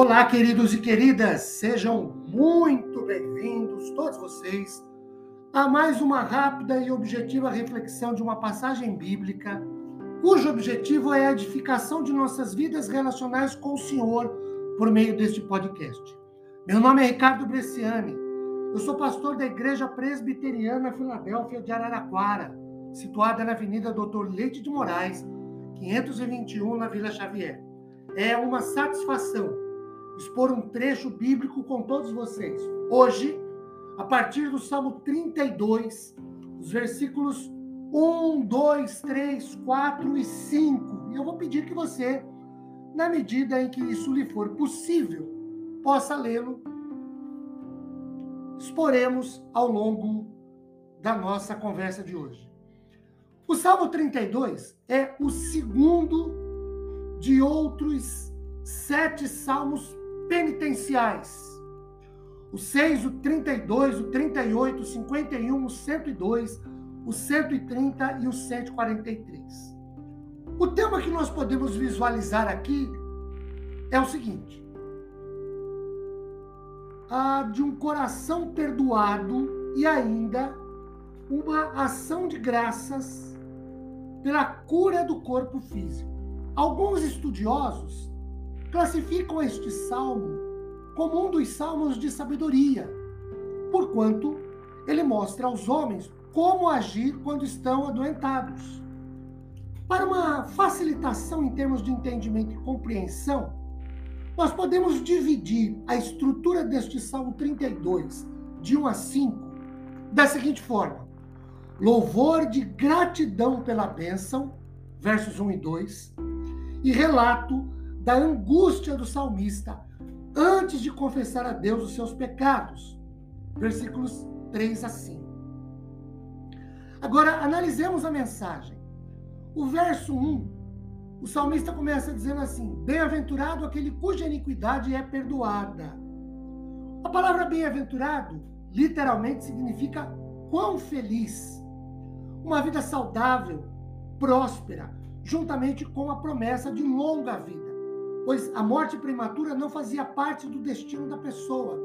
Olá, queridos e queridas, sejam muito bem-vindos, todos vocês, a mais uma rápida e objetiva reflexão de uma passagem bíblica, cujo objetivo é a edificação de nossas vidas relacionais com o Senhor por meio deste podcast. Meu nome é Ricardo Bresciani, eu sou pastor da Igreja Presbiteriana Filadélfia de Araraquara, situada na Avenida Doutor Leite de Moraes, 521, na Vila Xavier. É uma satisfação expor um trecho bíblico com todos vocês. Hoje, a partir do Salmo 32, os versículos 1, 2, 3, 4 e 5. E eu vou pedir que você, na medida em que isso lhe for possível, possa lê-lo. Exporemos ao longo da nossa conversa de hoje. O Salmo 32 é o segundo de outros sete salmos penitenciais. O 6, o 32, o 38, o 51, o 102, o 130 e o 143. O tema que nós podemos visualizar aqui é o seguinte: a de um coração perdoado e ainda uma ação de graças pela cura do corpo físico. Alguns estudiosos classificam este salmo como um dos salmos de sabedoria, porquanto ele mostra aos homens como agir quando estão adoentados. Para uma facilitação em termos de entendimento e compreensão, nós podemos dividir a estrutura deste Salmo 32, de 1 a 5, da seguinte forma: louvor de gratidão pela bênção, versos 1 e 2, e relato da angústia do salmista antes de confessar a Deus os seus pecados. Versículos 3 a 5. Agora, analisemos a mensagem. O verso 1, o salmista começa dizendo assim: Bem-aventurado aquele cuja iniquidade é perdoada. A palavra bem-aventurado literalmente significa quão feliz. Uma vida saudável, próspera, juntamente com a promessa de longa vida pois a morte prematura não fazia parte do destino da pessoa.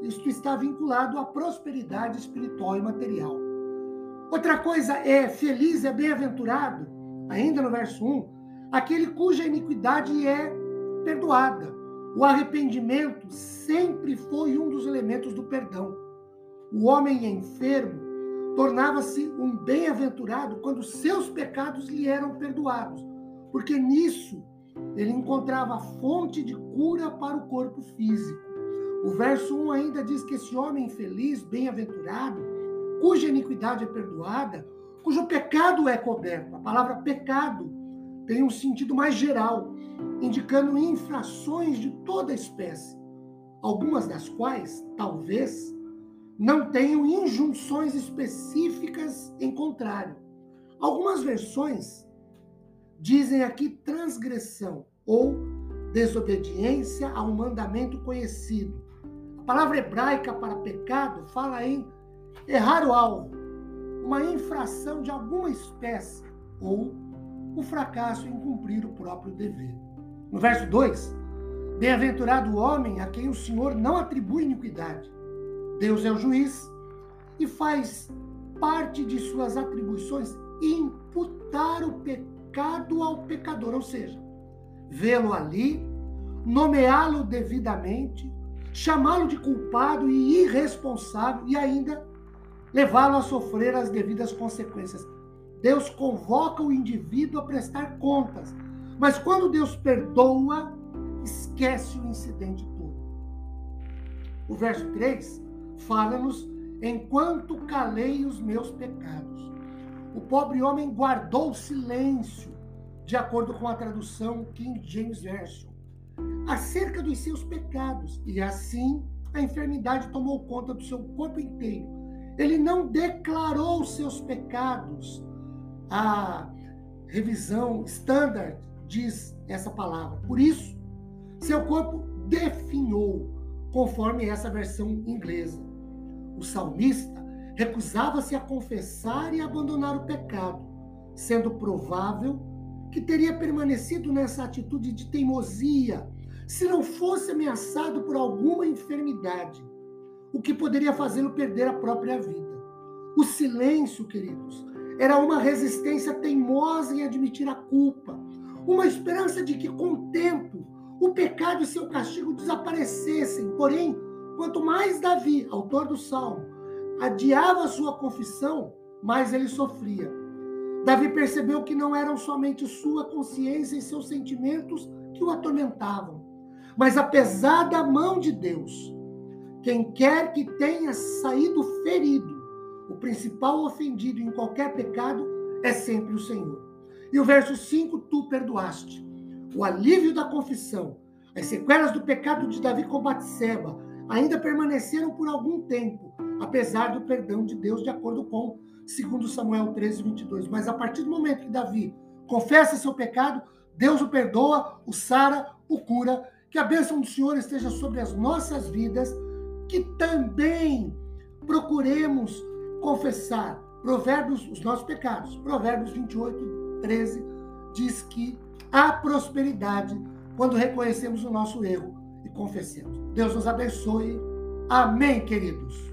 Isto está vinculado à prosperidade espiritual e material. Outra coisa é feliz, é bem-aventurado, ainda no verso 1, aquele cuja iniquidade é perdoada. O arrependimento sempre foi um dos elementos do perdão. O homem enfermo tornava-se um bem-aventurado quando seus pecados lhe eram perdoados, porque nisso ele encontrava fonte de cura para o corpo físico. O verso 1 ainda diz que esse homem feliz, bem-aventurado, cuja iniquidade é perdoada, cujo pecado é coberto. A palavra pecado tem um sentido mais geral, indicando infrações de toda espécie, algumas das quais, talvez, não tenham injunções específicas em contrário. Algumas versões dizem aqui transgressão ou desobediência a um mandamento conhecido. A palavra hebraica para pecado fala em errar o alvo, uma infração de alguma espécie ou o fracasso em cumprir o próprio dever. No verso 2, bem-aventurado o homem a quem o Senhor não atribui iniquidade. Deus é o juiz e faz parte de suas atribuições imputar o pecado pecado ao pecador, ou seja, vê-lo ali, nomeá-lo devidamente, chamá-lo de culpado e irresponsável e ainda levá-lo a sofrer as devidas consequências. Deus convoca o indivíduo a prestar contas, mas quando Deus perdoa, esquece o incidente todo. O verso 3 fala-nos: enquanto calei os meus pecados o pobre homem guardou silêncio, de acordo com a tradução King James Version, acerca dos seus pecados, e assim a enfermidade tomou conta do seu corpo inteiro. Ele não declarou os seus pecados. A revisão standard diz essa palavra. Por isso, seu corpo definhou, conforme essa versão inglesa. O salmista recusava-se a confessar e abandonar o pecado, sendo provável que teria permanecido nessa atitude de teimosia, se não fosse ameaçado por alguma enfermidade, o que poderia fazê-lo perder a própria vida. O silêncio, queridos, era uma resistência teimosa em admitir a culpa, uma esperança de que, com o tempo, o pecado e seu castigo desaparecessem. Porém, quanto mais Davi, autor do salmo, adiava sua confissão, mais ele sofria. Davi percebeu que não eram somente sua consciência e seus sentimentos que o atormentavam, mas a pesada mão de Deus. Quem quer que tenha saído ferido, o principal ofendido em qualquer pecado é sempre o Senhor. E o verso 5, tu perdoaste. O alívio da confissão, as sequelas do pecado de Davi com Batseba ainda permaneceram por algum tempo, apesar do perdão de Deus, de acordo com 2 Samuel 13, 22. Mas a partir do momento que Davi confessa seu pecado, Deus o perdoa, o sara, o cura. Que a bênção do Senhor esteja sobre as nossas vidas, que também procuremos confessar Provérbios, os nossos pecados. Provérbios 28, 13 diz que há prosperidade quando reconhecemos o nosso erro e confessemos. Deus nos abençoe. Amém, queridos.